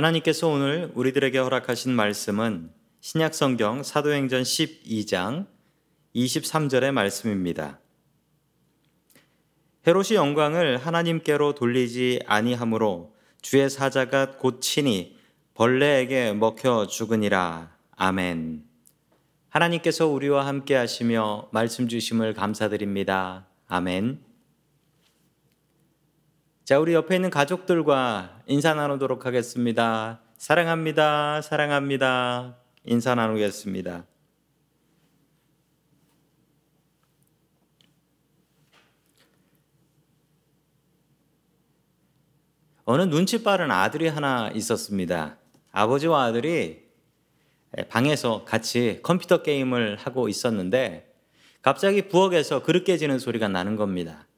하나님께서 오늘 우리들에게 허락하신 말씀은 신약 성경 사도행전 12장 23절의 말씀입니다. 헤롯이 영광을 하나님께로 돌리지 아니하므로 주의 사자가 곧 친히 벌레에게 먹혀 죽으니라. 아멘. 하나님께서 우리와 함께 하시며 말씀 주심을 감사드립니다. 아멘. 자, 우리 옆에 있는 가족들과 인사 나누도록 하겠습니다. 사랑합니다. 사랑합니다. 인사 나누겠습니다. 어느 눈치 빠른 아들이 하나 있었습니다. 아버지와 아들이 방에서 같이 컴퓨터 게임을 하고 있었는데 갑자기 부엌에서 그릇 깨지는 소리가 나는 겁니다.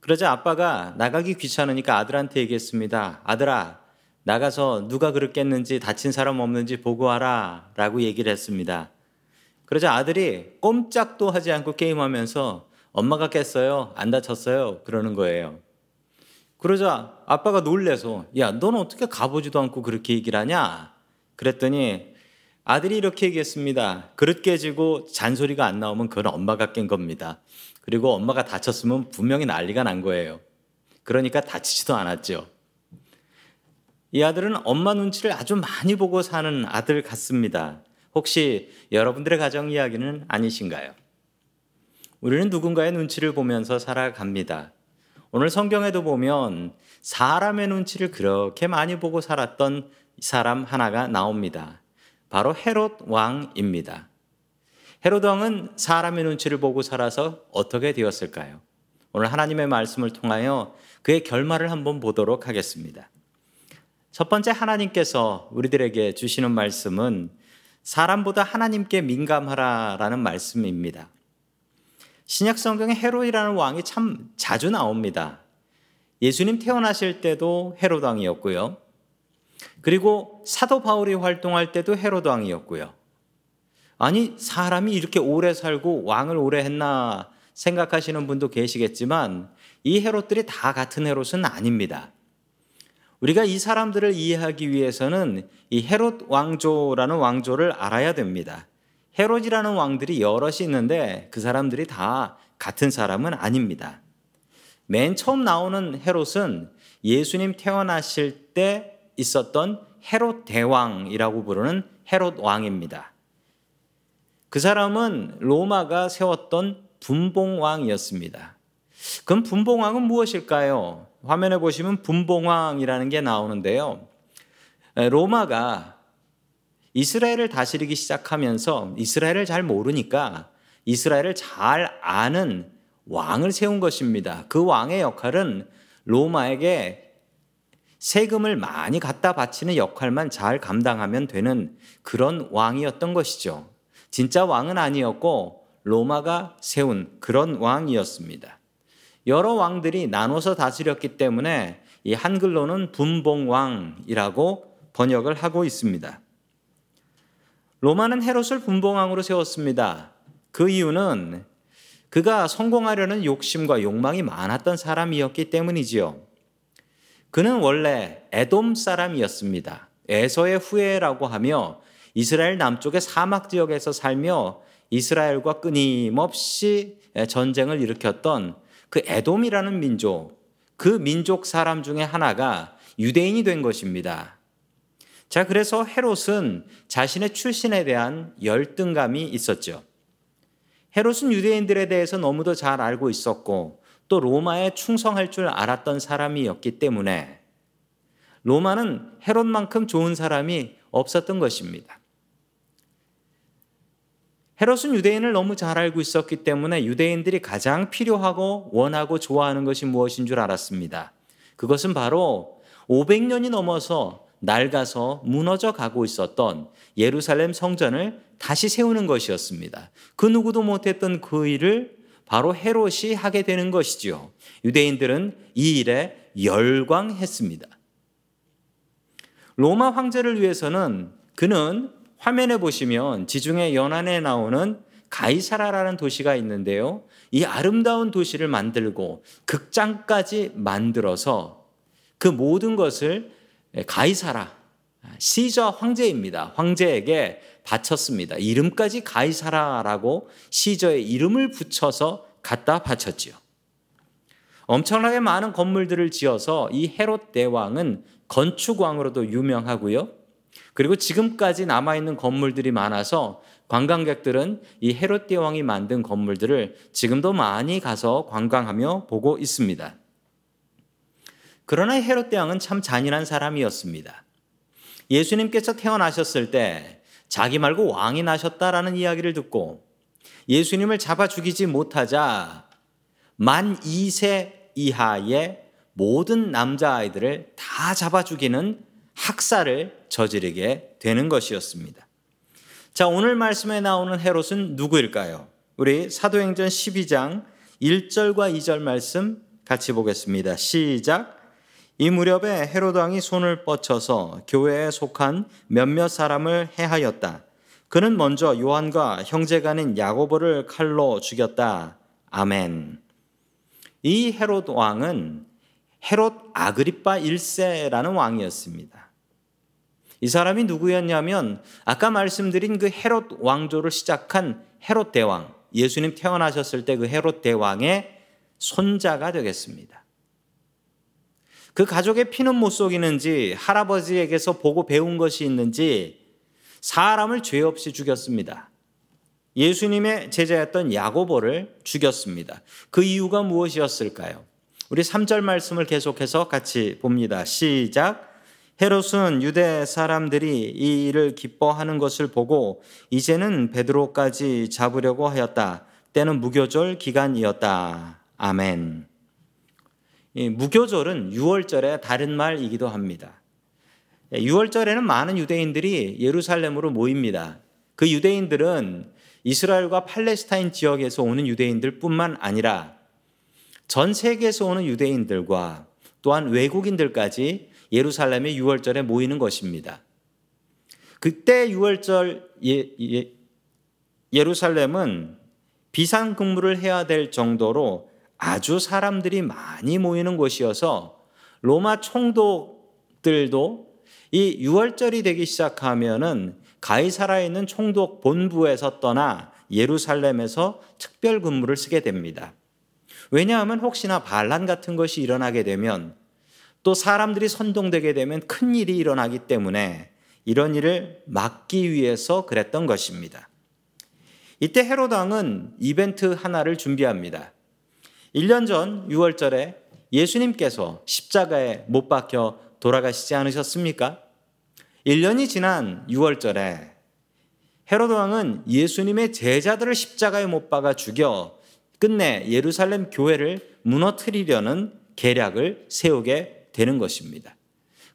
그러자 아빠가 나가기 귀찮으니까 아들한테 얘기했습니다. 아들아, 나가서 누가 그릇 깼는지 다친 사람 없는지 보고 와라. 라고 얘기를 했습니다. 그러자 아들이 꼼짝도 하지 않고 게임하면서 엄마가 깼어요? 안 다쳤어요? 그러는 거예요. 그러자 아빠가 놀래서 야, 넌 어떻게 가보지도 않고 그렇게 얘기를 하냐? 그랬더니 아들이 이렇게 얘기했습니다. 그릇 깨지고 잔소리가 안 나오면 그건 엄마가 깬 겁니다. 그리고 엄마가 다쳤으면 분명히 난리가 난 거예요. 그러니까 다치지도 않았죠. 이 아들은 엄마 눈치를 아주 많이 보고 사는 아들 같습니다. 혹시 여러분들의 가정 이야기는 아니신가요? 우리는 누군가의 눈치를 보면서 살아갑니다. 오늘 성경에도 보면 사람의 눈치를 그렇게 많이 보고 살았던 사람 하나가 나옵니다. 바로 헤롯 왕입니다. 헤롯 왕은 사람의 눈치를 보고 살아서 어떻게 되었을까요? 오늘 하나님의 말씀을 통하여 그의 결말을 한번 보도록 하겠습니다. 첫 번째 하나님께서 우리들에게 주시는 말씀은 사람보다 하나님께 민감하라라는 말씀입니다. 신약 성경에 헤롯이라는 왕이 참 자주 나옵니다. 예수님 태어나실 때도 헤롯 왕이었고요. 그리고 사도 바울이 활동할 때도 헤롯 왕이었고요. 아니 사람이 이렇게 오래 살고 왕을 오래 했나 생각하시는 분도 계시겠지만 이 헤롯들이 다 같은 헤롯은 아닙니다. 우리가 이 사람들을 이해하기 위해서는 이 헤롯 왕조라는 왕조를 알아야 됩니다. 헤롯이라는 왕들이 여럿이 있는데 그 사람들이 다 같은 사람은 아닙니다. 맨 처음 나오는 헤롯은 예수님 태어나실 때 있었던 헤롯 대왕이라고 부르는 헤롯 왕입니다. 그 사람은 로마가 세웠던 분봉왕이었습니다. 그럼 분봉왕은 무엇일까요? 화면에 보시면 분봉왕이라는 게 나오는데요. 로마가 이스라엘을 다스리기 시작하면서 이스라엘을 잘 모르니까 이스라엘을 잘 아는 왕을 세운 것입니다. 그 왕의 역할은 로마에게 세금을 많이 갖다 바치는 역할만 잘 감당하면 되는 그런 왕이었던 것이죠. 진짜 왕은 아니었고 로마가 세운 그런 왕이었습니다. 여러 왕들이 나눠서 다스렸기 때문에 이 한글로는 분봉왕이라고 번역을 하고 있습니다. 로마는 헤롯을 분봉왕으로 세웠습니다. 그 이유는 그가 성공하려는 욕심과 욕망이 많았던 사람이었기 때문이지요. 그는 원래 에돔 사람이었습니다. 에서의 후예라고 하며 이스라엘 남쪽의 사막 지역에서 살며 이스라엘과 끊임없이 전쟁을 일으켰던 그 에돔이라는 민족, 그 민족 사람 중에 하나가 유대인이 된 것입니다. 자, 그래서 헤롯은 자신의 출신에 대한 열등감이 있었죠. 헤롯은 유대인들에 대해서 너무도 잘 알고 있었고 또 로마에 충성할 줄 알았던 사람이었기 때문에 로마는 헤롯만큼 좋은 사람이 없었던 것입니다. 헤롯은 유대인을 너무 잘 알고 있었기 때문에 유대인들이 가장 필요하고 원하고 좋아하는 것이 무엇인 줄 알았습니다. 그것은 바로 500년이 넘어서 낡아서 무너져 가고 있었던 예루살렘 성전을 다시 세우는 것이었습니다. 그 누구도 못했던 그 일을 바로 헤롯이 하게 되는 것이지요. 유대인들은 이 일에 열광했습니다. 로마 황제를 위해서는 그는 화면에 보시면 지중해 연안에 나오는 가이사라라는 도시가 있는데요. 이 아름다운 도시를 만들고 극장까지 만들어서 그 모든 것을 가이사라 시저 황제입니다. 황제에게 바쳤습니다. 이름까지 가이사라라고 시저의 이름을 붙여서 갖다 바쳤지요. 엄청나게 많은 건물들을 지어서 이 헤롯 대왕은 건축왕으로도 유명하고요. 그리고 지금까지 남아있는 건물들이 많아서 관광객들은 이 헤롯 대 왕이 만든 건물들을 지금도 많이 가서 관광하며 보고 있습니다. 그러나 헤롯 대왕은 참 잔인한 사람이었습니다. 예수님께서 태어나셨을 때 자기 말고 왕이 나셨다라는 이야기를 듣고 예수님을 잡아 죽이지 못하자 만 2세 이하의 모든 남자아이들을 다 잡아 죽이는 학살을 저지르게 되는 것이었습니다. 자, 오늘 말씀에 나오는 헤롯은 누구일까요? 우리 사도행전 12장 1절과 2절 말씀 같이 보겠습니다. 시작. 이 무렵에 헤롯 왕이 손을 뻗쳐서 교회에 속한 몇몇 사람을 해하였다. 그는 먼저 요한과 형제간인 야고보를 칼로 죽였다. 아멘. 이 헤롯 왕은 헤롯 아그리파 1세라는 왕이었습니다. 이 사람이 누구였냐면 아까 말씀드린 그 헤롯 왕조를 시작한 헤롯 대왕, 예수님 태어나셨을 때 그 헤롯 대왕의 손자가 되겠습니다. 그 가족의 피는 못 속이는지 할아버지에게서 보고 배운 것이 있는지 사람을 죄 없이 죽였습니다. 예수님의 제자였던 야고보를 죽였습니다. 그 이유가 무엇이었을까요? 우리 3절 말씀을 계속해서 같이 봅니다. 시작. 헤롯은 유대 사람들이 이 일을 기뻐하는 것을 보고 이제는 베드로까지 잡으려고 하였다. 때는 무교절 기간이었다. 아멘. 무교절은 6월절의 다른 말이기도 합니다. 6월절에는 많은 유대인들이 예루살렘으로 모입니다. 그 유대인들은 이스라엘과 팔레스타인 지역에서 오는 유대인들 뿐만 아니라 전 세계에서 오는 유대인들과 또한 외국인들까지 예루살렘의 6월절에 모이는 것입니다. 그때 6월절 예, 예, 예루살렘은 비상근무를 해야 될 정도로 아주 사람들이 많이 모이는 곳이어서 로마 총독들도 이 6월절이 되기 시작하면은 가이사라에 있는 총독 본부에서 떠나 예루살렘에서 특별 근무를 쓰게 됩니다. 왜냐하면 혹시나 반란 같은 것이 일어나게 되면 또 사람들이 선동되게 되면 큰 일이 일어나기 때문에 이런 일을 막기 위해서 그랬던 것입니다. 이때 헤롯 왕은 이벤트 하나를 준비합니다. 1년 전 6월절에 예수님께서 십자가에 못 박혀 돌아가시지 않으셨습니까? 1년이 지난 6월절에 헤로드 왕은 예수님의 제자들을 십자가에 못 박아 죽여 끝내 예루살렘 교회를 무너뜨리려는 계략을 세우게 되는 것입니다.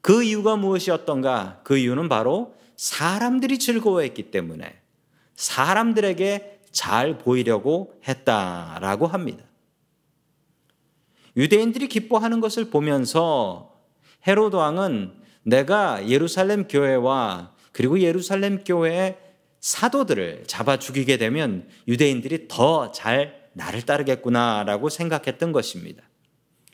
그 이유가 무엇이었던가? 그 이유는 바로 사람들이 즐거워했기 때문에 사람들에게 잘 보이려고 했다라고 합니다. 유대인들이 기뻐하는 것을 보면서 헤로드 왕은 내가 예루살렘 교회와 그리고 예루살렘 교회의 사도들을 잡아 죽이게 되면 유대인들이 더 잘 나를 따르겠구나라고 생각했던 것입니다.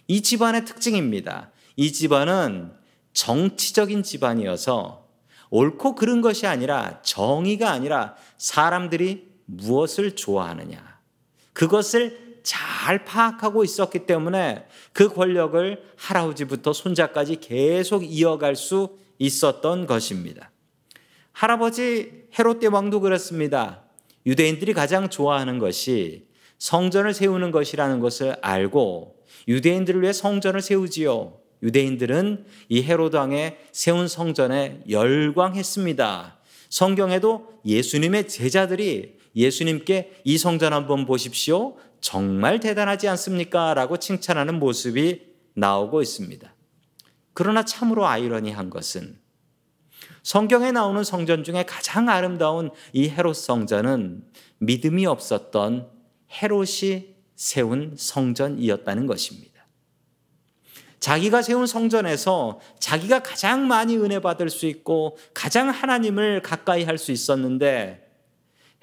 이 집안의 특징입니다. 이 집안은 정치적인 집안이어서 옳고 그른 것이 아니라 정의가 아니라 사람들이 무엇을 좋아하느냐. 그것을 잘 파악하고 있었기 때문에 그 권력을 할아버지부터 손자까지 계속 이어갈 수 있었던 것입니다. 할아버지 헤롯 대왕도 그렇습니다. 유대인들이 가장 좋아하는 것이 성전을 세우는 것이라는 것을 알고 유대인들을 위해 성전을 세우지요. 유대인들은 이 헤롯 왕의 세운 성전에 열광했습니다. 성경에도 예수님의 제자들이 예수님께 이 성전 한번 보십시오. 정말 대단하지 않습니까? 라고 칭찬하는 모습이 나오고 있습니다. 그러나 참으로 아이러니한 것은 성경에 나오는 성전 중에 가장 아름다운 이 헤롯 성전은 믿음이 없었던 헤롯이 세운 성전이었다는 것입니다. 자기가 세운 성전에서 자기가 가장 많이 은혜 받을 수 있고 가장 하나님을 가까이 할 수 있었는데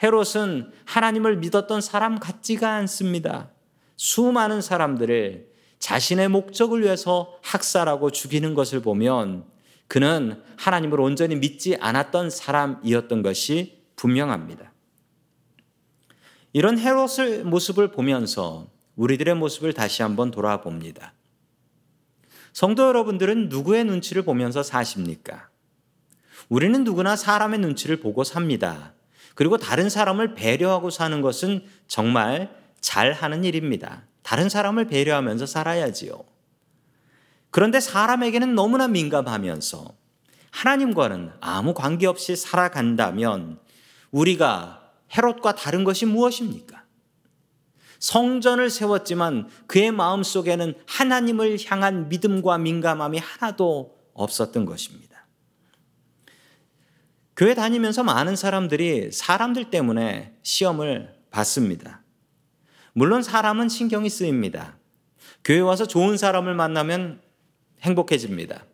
헤롯은 하나님을 믿었던 사람 같지가 않습니다. 수많은 사람들을 자신의 목적을 위해서 학살하고 죽이는 것을 보면 그는 하나님을 온전히 믿지 않았던 사람이었던 것이 분명합니다. 이런 헤롯의 모습을 보면서 우리들의 모습을 다시 한번 돌아봅니다. 성도 여러분들은 누구의 눈치를 보면서 사십니까? 우리는 누구나 사람의 눈치를 보고 삽니다. 그리고 다른 사람을 배려하고 사는 것은 정말 잘하는 일입니다. 다른 사람을 배려하면서 살아야지요. 그런데 사람에게는 너무나 민감하면서 하나님과는 아무 관계없이 살아간다면 우리가 헤롯과 다른 것이 무엇입니까? 성전을 세웠지만 그의 마음 속에는 하나님을 향한 믿음과 민감함이 하나도 없었던 것입니다. 교회 다니면서 많은 사람들이 사람들 때문에 시험을 받습니다. 물론 사람은 신경이 쓰입니다. 교회 와서 좋은 사람을 만나면 행복해집니다.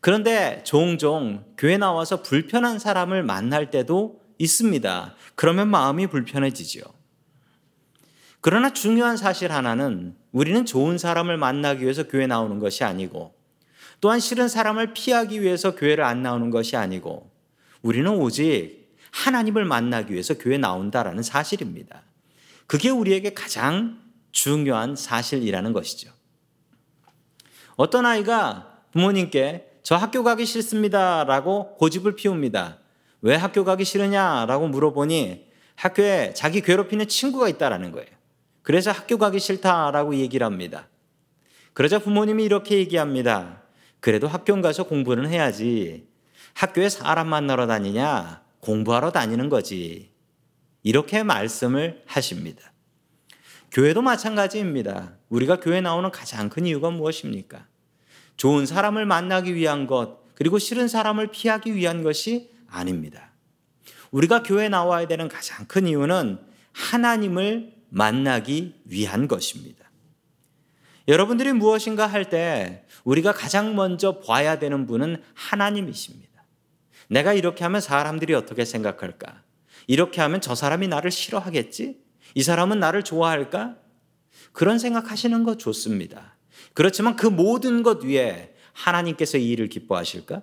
그런데 종종 교회 나와서 불편한 사람을 만날 때도 있습니다. 그러면 마음이 불편해지죠. 그러나 중요한 사실 하나는 우리는 좋은 사람을 만나기 위해서 교회 나오는 것이 아니고 또한 싫은 사람을 피하기 위해서 교회를 안 나오는 것이 아니고 우리는 오직 하나님을 만나기 위해서 교회 나온다라는 사실입니다. 그게 우리에게 가장 중요한 사실이라는 것이죠. 어떤 아이가 부모님께 저 학교 가기 싫습니다라고 고집을 피웁니다. 왜 학교 가기 싫으냐라고 물어보니 학교에 자기 괴롭히는 친구가 있다라는 거예요. 그래서 학교 가기 싫다라고 얘기를 합니다. 그러자 부모님이 이렇게 얘기합니다. 그래도 학교 가서 공부는 해야지. 학교에 사람 만나러 다니냐? 공부하러 다니는 거지. 이렇게 말씀을 하십니다. 교회도 마찬가지입니다. 우리가 교회 나오는 가장 큰 이유가 무엇입니까? 좋은 사람을 만나기 위한 것, 그리고 싫은 사람을 피하기 위한 것이 아닙니다. 우리가 교회 나와야 되는 가장 큰 이유는 하나님을 만나기 위한 것입니다. 여러분들이 무엇인가 할 때 우리가 가장 먼저 봐야 되는 분은 하나님이십니다. 내가 이렇게 하면 사람들이 어떻게 생각할까? 이렇게 하면 저 사람이 나를 싫어하겠지? 이 사람은 나를 좋아할까? 그런 생각하시는 거 좋습니다. 그렇지만 그 모든 것 위에 하나님께서 이 일을 기뻐하실까?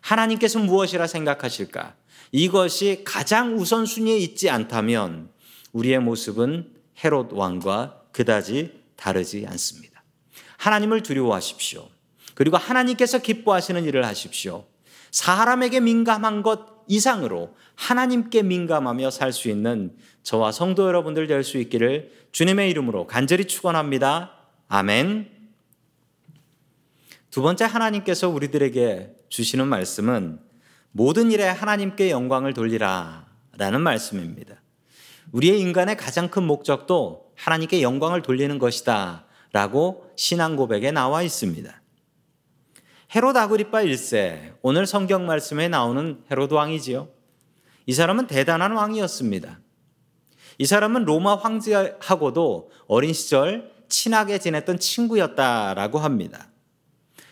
하나님께서 무엇이라 생각하실까? 이것이 가장 우선순위에 있지 않다면 우리의 모습은 헤롯 왕과 그다지 다르지 않습니다. 하나님을 두려워하십시오. 그리고 하나님께서 기뻐하시는 일을 하십시오. 사람에게 민감한 것 이상으로 하나님께 민감하며 살 수 있는 저와 성도 여러분들 될 수 있기를 주님의 이름으로 간절히 축원합니다. 아멘. 두 번째 하나님께서 우리들에게 주시는 말씀은 모든 일에 하나님께 영광을 돌리라 라는 말씀입니다. 우리의 인간의 가장 큰 목적도 하나님께 영광을 돌리는 것이다 라고 신앙 고백에 나와 있습니다. 헤롯 아그리파 1세, 오늘 성경 말씀에 나오는 헤롯 왕이지요. 이 사람은 대단한 왕이었습니다. 이 사람은 로마 황제하고도 어린 시절 친하게 지냈던 친구였다라고 합니다.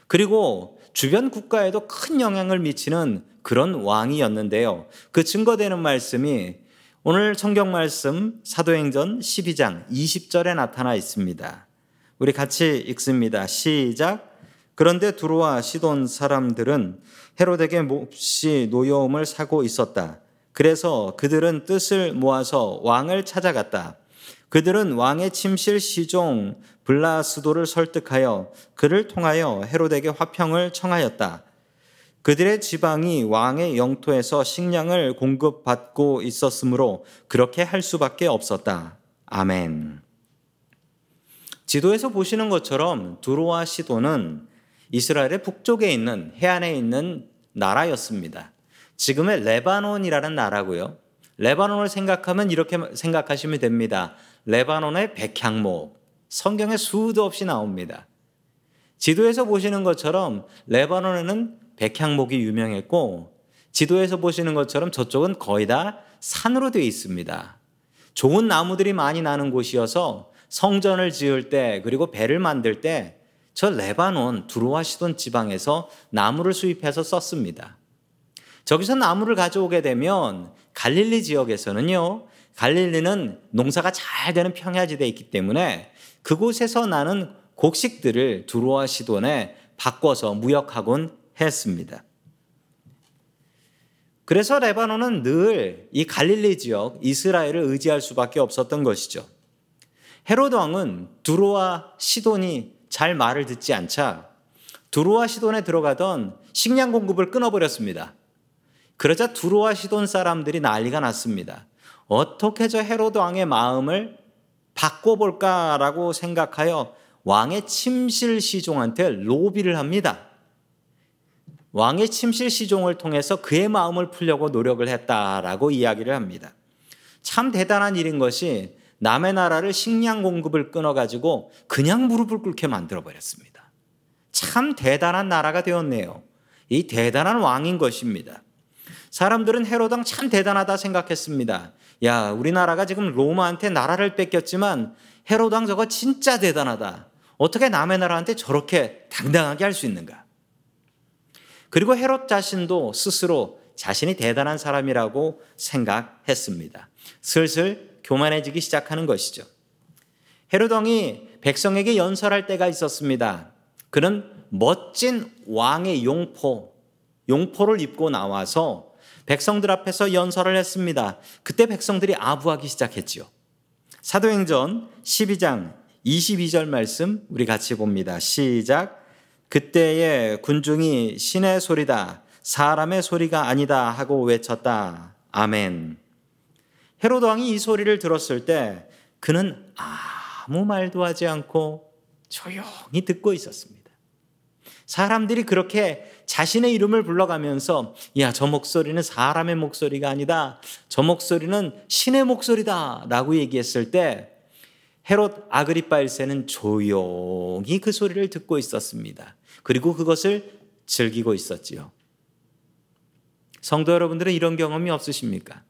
그리고 주변 국가에도 큰 영향을 미치는 그런 왕이었는데요. 그 증거되는 말씀이 오늘 성경 말씀 사도행전 12장 20절에 나타나 있습니다. 우리 같이 읽습니다. 시작. 그런데 두로와 시돈 사람들은 헤롯에게 몹시 노여움을 사고 있었다. 그래서 그들은 뜻을 모아서 왕을 찾아갔다. 그들은 왕의 침실 시종 블라스도를 설득하여 그를 통하여 헤롯에게 화평을 청하였다. 그들의 지방이 왕의 영토에서 식량을 공급받고 있었으므로 그렇게 할 수밖에 없었다. 아멘. 지도에서 보시는 것처럼 두로와 시돈은 이스라엘의 북쪽에 있는 해안에 있는 나라였습니다. 지금의 레바논이라는 나라고요. 레바논을 생각하면 이렇게 생각하시면 됩니다. 레바논의 백향목. 성경에 수도 없이 나옵니다. 지도에서 보시는 것처럼 레바논에는 백향목이 유명했고 지도에서 보시는 것처럼 저쪽은 거의 다 산으로 되어 있습니다. 좋은 나무들이 많이 나는 곳이어서 성전을 지을 때 그리고 배를 만들 때 저 레바논 두루와 시돈 지방에서 나무를 수입해서 썼습니다. 저기서 나무를 가져오게 되면 갈릴리 지역에서는요. 갈릴리는 농사가 잘 되는 평야지대에 있기 때문에 그곳에서 나는 곡식들을 두루와 시돈에 바꿔서 무역하곤 했습니다. 그래서 레바논은 늘 이 갈릴리 지역 이스라엘을 의지할 수밖에 없었던 것이죠. 헤로드 왕은 두로와 시돈이 잘 말을 듣지 않자 두로와 시돈에 들어가던 식량 공급을 끊어버렸습니다. 그러자 두로와 시돈 사람들이 난리가 났습니다. 어떻게 저 헤로드 왕의 마음을 바꿔볼까라고 생각하여 왕의 침실 시종한테 로비를 합니다. 왕의 침실 시종을 통해서 그의 마음을 풀려고 노력을 했다라고 이야기를 합니다. 참 대단한 일인 것이 남의 나라를 식량 공급을 끊어가지고 그냥 무릎을 꿇게 만들어버렸습니다. 참 대단한 나라가 되었네요. 이 대단한 왕인 것입니다. 사람들은 헤로당 참 대단하다 생각했습니다. 야, 우리나라가 지금 로마한테 나라를 뺏겼지만 헤로당 저거 진짜 대단하다. 어떻게 남의 나라한테 저렇게 당당하게 할 수 있는가? 그리고 헤롯 자신도 스스로 자신이 대단한 사람이라고 생각했습니다. 슬슬 교만해지기 시작하는 것이죠. 헤롯 왕이 백성에게 연설할 때가 있었습니다. 그는 멋진 왕의 용포, 용포를 입고 나와서 백성들 앞에서 연설을 했습니다. 그때 백성들이 아부하기 시작했지요. 사도행전 12장 22절 말씀 우리 같이 봅니다. 시작. 그때에 군중이 신의 소리다. 사람의 소리가 아니다 하고 외쳤다. 아멘. 헤로드 왕이 이 소리를 들었을 때 그는 아무 말도 하지 않고 조용히 듣고 있었습니다. 사람들이 그렇게 자신의 이름을 불러가면서 야, 저 목소리는 사람의 목소리가 아니다. 저 목소리는 신의 목소리다. 라고 얘기했을 때 헤롯 아그리파 1세는 조용히 그 소리를 듣고 있었습니다. 그리고 그것을 즐기고 있었지요. 성도 여러분들은 이런 경험이 없으십니까?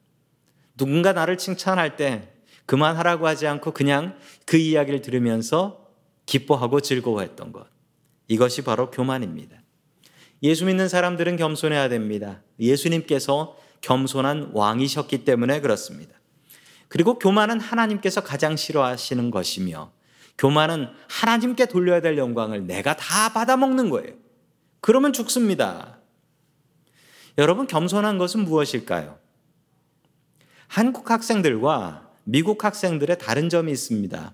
누군가 나를 칭찬할 때 그만하라고 하지 않고 그냥 그 이야기를 들으면서 기뻐하고 즐거워했던 것. 이것이 바로 교만입니다. 예수 믿는 사람들은 겸손해야 됩니다. 예수님께서 겸손한 왕이셨기 때문에 그렇습니다. 그리고 교만은 하나님께서 가장 싫어하시는 것이며 교만은 하나님께 돌려야 될 영광을 내가 다 받아먹는 거예요. 그러면 죽습니다. 여러분, 겸손한 것은 무엇일까요? 한국 학생들과 미국 학생들의 다른 점이 있습니다.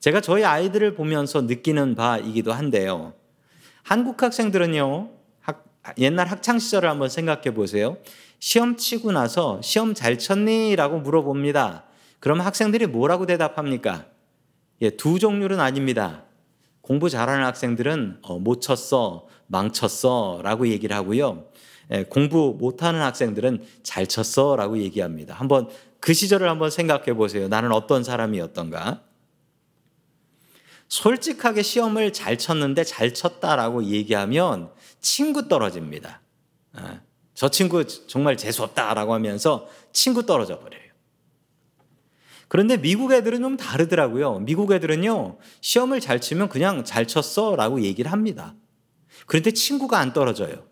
제가 저희 아이들을 보면서 느끼는 바이기도 한데요. 한국 학생들은요, 학, 옛날 학창 시절을 한번 생각해 보세요. 시험 치고 나서 시험 잘 쳤니? 라고 물어봅니다. 그럼 학생들이 뭐라고 대답합니까? 예, 두 종류는 아닙니다. 공부 잘하는 학생들은 어, 못 쳤어, 망쳤어 라고 얘기를 하고요. 예, 공부 못하는 학생들은 잘 쳤어 라고 얘기합니다. 한번 그 시절을 한번 생각해 보세요. 나는 어떤 사람이었던가? 솔직하게 시험을 잘 쳤는데 잘 쳤다라고 얘기하면 친구 떨어집니다. 예, 저 친구 정말 재수없다라고 하면서 친구 떨어져 버려요. 그런데 미국 애들은 좀 다르더라고요. 미국 애들은요, 시험을 잘 치면 그냥 잘 쳤어 라고 얘기를 합니다. 그런데 친구가 안 떨어져요.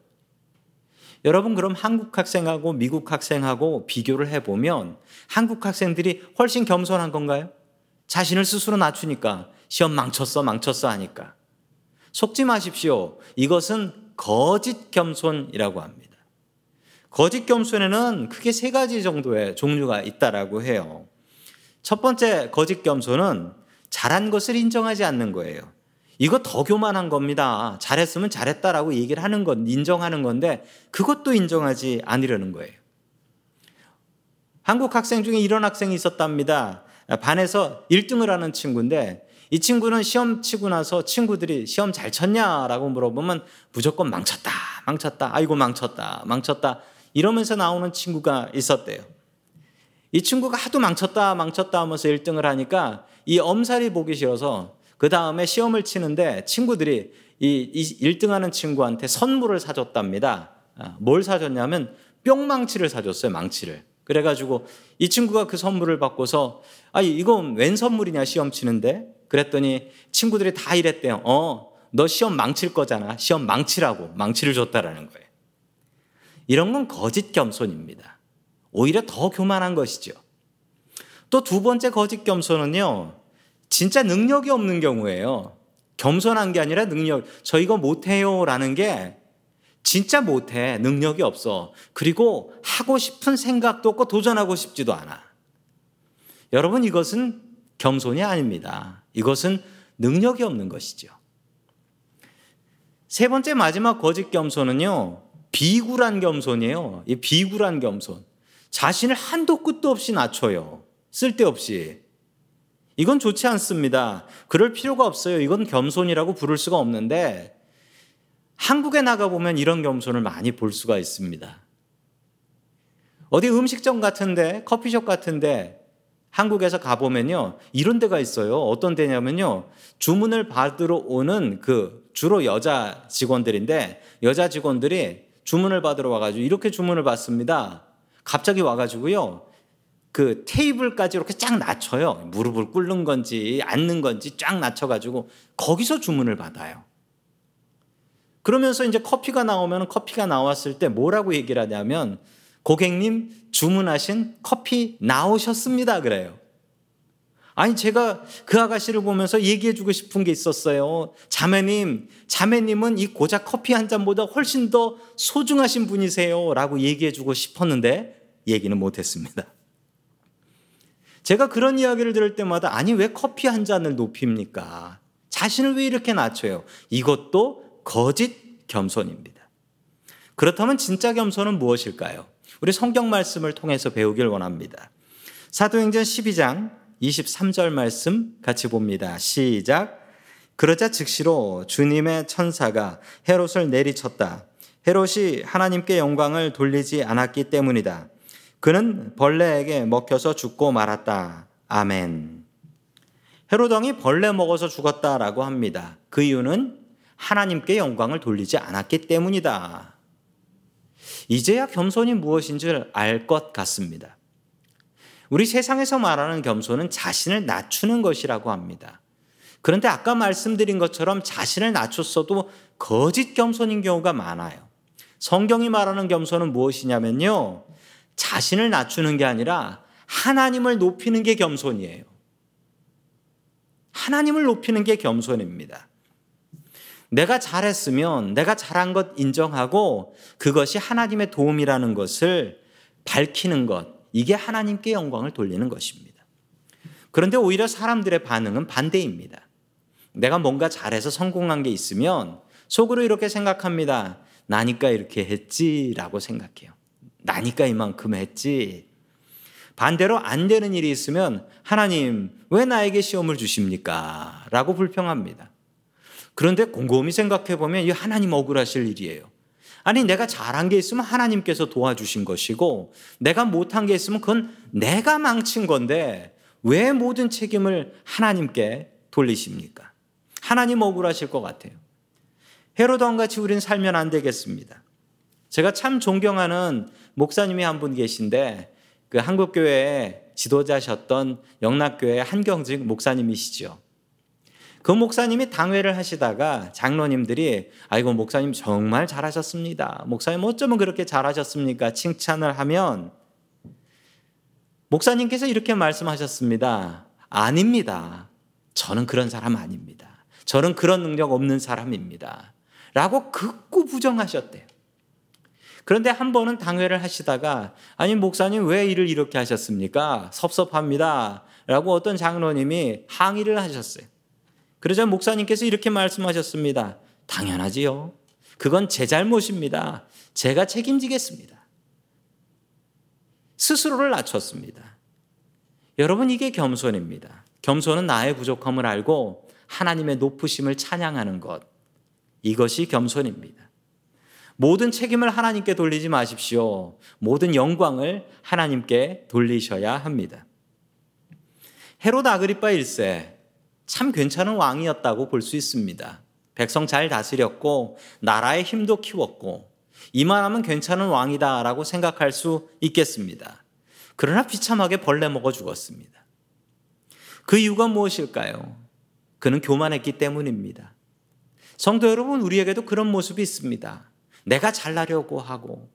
여러분, 그럼 한국 학생하고 미국 학생하고 비교를 해보면 한국 학생들이 훨씬 겸손한 건가요? 자신을 스스로 낮추니까 시험 망쳤어, 망쳤어 하니까. 속지 마십시오. 이것은 거짓 겸손이라고 합니다. 거짓 겸손에는 크게 세 가지 정도의 종류가 있다라고 해요. 첫 번째 거짓 겸손은 잘한 것을 인정하지 않는 거예요. 이거 더 교만한 겁니다. 잘했으면 잘했다라고 얘기를 하는 건 인정하는 건데 그것도 인정하지 않으려는 거예요. 한국 학생 중에 이런 학생이 있었답니다. 반에서 1등을 하는 친구인데 이 친구는 시험 치고 나서 친구들이 시험 잘 쳤냐라고 물어보면 무조건 망쳤다, 망쳤다, 아이고 망쳤다, 망쳤다 이러면서 나오는 친구가 있었대요. 이 친구가 하도 망쳤다 망쳤다 하면서 1등을 하니까 이 엄살이 보기 싫어서 그 다음에 시험을 치는데 친구들이 이, 1등 하는 친구한테 선물을 사줬답니다. 아, 뭘 사줬냐면 뿅망치를 사줬어요. 망치를. 그래가지고 이 친구가 그 선물을 받고서 아 이건 웬 선물이냐 시험 치는데 그랬더니 친구들이 다 이랬대요. 어, 너 시험 망칠 거잖아. 시험 망치라고 망치를 줬다라는 거예요. 이런 건 거짓 겸손입니다. 오히려 더 교만한 것이죠. 또 두 번째 거짓 겸손은요, 진짜 능력이 없는 경우에요. 겸손한 게 아니라 능력, 저 이거 못해요 라는 게 진짜 못해. 능력이 없어. 그리고 하고 싶은 생각도 없고 도전하고 싶지도 않아. 여러분, 이것은 겸손이 아닙니다. 이것은 능력이 없는 것이죠. 세 번째 마지막 거짓 겸손은요, 비굴한 겸손이에요. 이 비굴한 겸손. 자신을 한도 끝도 없이 낮춰요. 쓸데없이. 이건 좋지 않습니다. 그럴 필요가 없어요. 이건 겸손이라고 부를 수가 없는데 한국에 나가보면 이런 겸손을 많이 볼 수가 있습니다. 어디 음식점 같은데, 커피숍 같은데, 한국에서 가보면요, 이런 데가 있어요. 어떤 데냐면요, 주문을 받으러 오는 그 주로 여자 직원들인데, 여자 직원들이 주문을 받으러 와가지고 이렇게 주문을 받습니다. 갑자기 와가지고요, 그 테이블까지 이렇게 쫙 낮춰요. 무릎을 꿇는 건지, 앉는 건지 쫙 낮춰가지고 거기서 주문을 받아요. 그러면서 이제 커피가 나오면 커피가 나왔을 때 뭐라고 얘기를 하냐면 고객님 주문하신 커피 나오셨습니다. 그래요. 아니, 제가 그 아가씨를 보면서 얘기해 주고 싶은 게 있었어요. 자매님, 자매님은 이 고작 커피 한 잔보다 훨씬 더 소중하신 분이세요. 라고 얘기해 주고 싶었는데 얘기는 못 했습니다. 제가 그런 이야기를 들을 때마다 아니, 왜 커피 한 잔을 높입니까? 자신을 왜 이렇게 낮춰요? 이것도 거짓 겸손입니다. 그렇다면 진짜 겸손은 무엇일까요? 우리 성경 말씀을 통해서 배우길 원합니다. 사도행전 12장 23절 말씀 같이 봅니다. 시작. 그러자 즉시로 주님의 천사가 헤롯을 내리쳤다. 헤롯이 하나님께 영광을 돌리지 않았기 때문이다. 그는 벌레에게 먹혀서 죽고 말았다. 아멘. 헤롯 왕이 벌레 먹어서 죽었다라고 합니다. 그 이유는 하나님께 영광을 돌리지 않았기 때문이다. 이제야 겸손이 무엇인지를 알 것 같습니다. 우리 세상에서 말하는 겸손은 자신을 낮추는 것이라고 합니다. 그런데 아까 말씀드린 것처럼 자신을 낮췄어도 거짓 겸손인 경우가 많아요. 성경이 말하는 겸손은 무엇이냐면요. 자신을 낮추는 게 아니라 하나님을 높이는 게 겸손이에요. 하나님을 높이는 게 겸손입니다. 내가 잘했으면 내가 잘한 것 인정하고 그것이 하나님의 도움이라는 것을 밝히는 것, 이게 하나님께 영광을 돌리는 것입니다. 그런데 오히려 사람들의 반응은 반대입니다. 내가 뭔가 잘해서 성공한 게 있으면 속으로 이렇게 생각합니다. 나니까 이렇게 했지라고 생각해요. 나니까 이만큼 했지. 반대로 안 되는 일이 있으면 하나님 왜 나에게 시험을 주십니까? 라고 불평합니다. 그런데 곰곰이 생각해 보면 이 하나님 억울하실 일이에요. 아니 내가 잘한 게 있으면 하나님께서 도와주신 것이고 내가 못한 게 있으면 그건 내가 망친 건데 왜 모든 책임을 하나님께 돌리십니까? 하나님 억울하실 것 같아요. 헤로돈 같이 우린 살면 안 되겠습니다. 제가 참 존경하는 목사님이 한 분 계신데 그 한국교회 지도자셨던 영락교회 한경직 목사님이시죠. 그 목사님이 당회를 하시다가 장로님들이 아이고 목사님 정말 잘하셨습니다. 목사님 어쩌면 그렇게 잘하셨습니까? 칭찬을 하면 목사님께서 이렇게 말씀하셨습니다. 아닙니다. 저는 그런 사람 아닙니다. 저는 그런 능력 없는 사람입니다. 라고 극구 부정하셨대요. 그런데 한 번은 당회를 하시다가 아니 목사님 왜 일을 이렇게 하셨습니까? 섭섭합니다. 라고 어떤 장로님이 항의를 하셨어요. 그러자 목사님께서 이렇게 말씀하셨습니다. 당연하지요. 그건 제 잘못입니다. 제가 책임지겠습니다. 스스로를 낮췄습니다. 여러분, 이게 겸손입니다. 겸손은 나의 부족함을 알고 하나님의 높으심을 찬양하는 것. 이것이 겸손입니다. 모든 책임을 하나님께 돌리지 마십시오. 모든 영광을 하나님께 돌리셔야 합니다. 헤롯 아그리파 1세 참 괜찮은 왕이었다고 볼 수 있습니다. 백성 잘 다스렸고 나라의 힘도 키웠고 이만하면 괜찮은 왕이다라고 생각할 수 있겠습니다. 그러나 비참하게 벌레 먹어 죽었습니다. 그 이유가 무엇일까요? 그는 교만했기 때문입니다. 성도 여러분, 우리에게도 그런 모습이 있습니다. 내가 잘나려고 하고,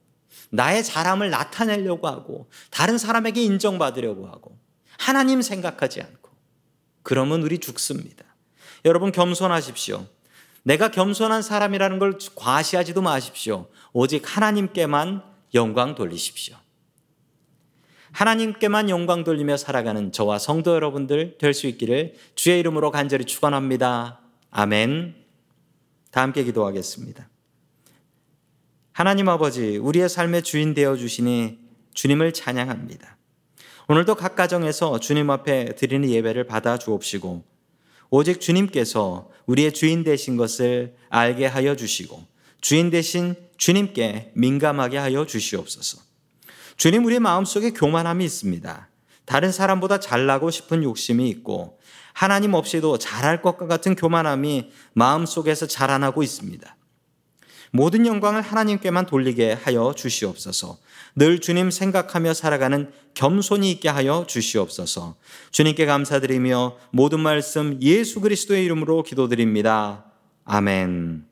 나의 잘함을 나타내려고 하고, 다른 사람에게 인정받으려고 하고, 하나님 생각하지 않고, 그러면 우리 죽습니다. 여러분 겸손하십시오. 내가 겸손한 사람이라는 걸 과시하지도 마십시오. 오직 하나님께만 영광 돌리십시오. 하나님께만 영광 돌리며 살아가는 저와 성도 여러분들 될 수 있기를 주의 이름으로 간절히 축원합니다. 아멘. 다 함께 기도하겠습니다. 하나님 아버지, 우리의 삶의 주인 되어 주시니 주님을 찬양합니다. 오늘도 각 가정에서 주님 앞에 드리는 예배를 받아 주옵시고 오직 주님께서 우리의 주인 되신 것을 알게 하여 주시고 주인 되신 주님께 민감하게 하여 주시옵소서. 주님 우리 마음속에 교만함이 있습니다. 다른 사람보다 잘나고 싶은 욕심이 있고 하나님 없이도 잘할 것과 같은 교만함이 마음속에서 자라나고 있습니다. 모든 영광을 하나님께만 돌리게 하여 주시옵소서. 늘 주님 생각하며 살아가는 겸손이 있게 하여 주시옵소서. 주님께 감사드리며 모든 말씀 예수 그리스도의 이름으로 기도드립니다. 아멘.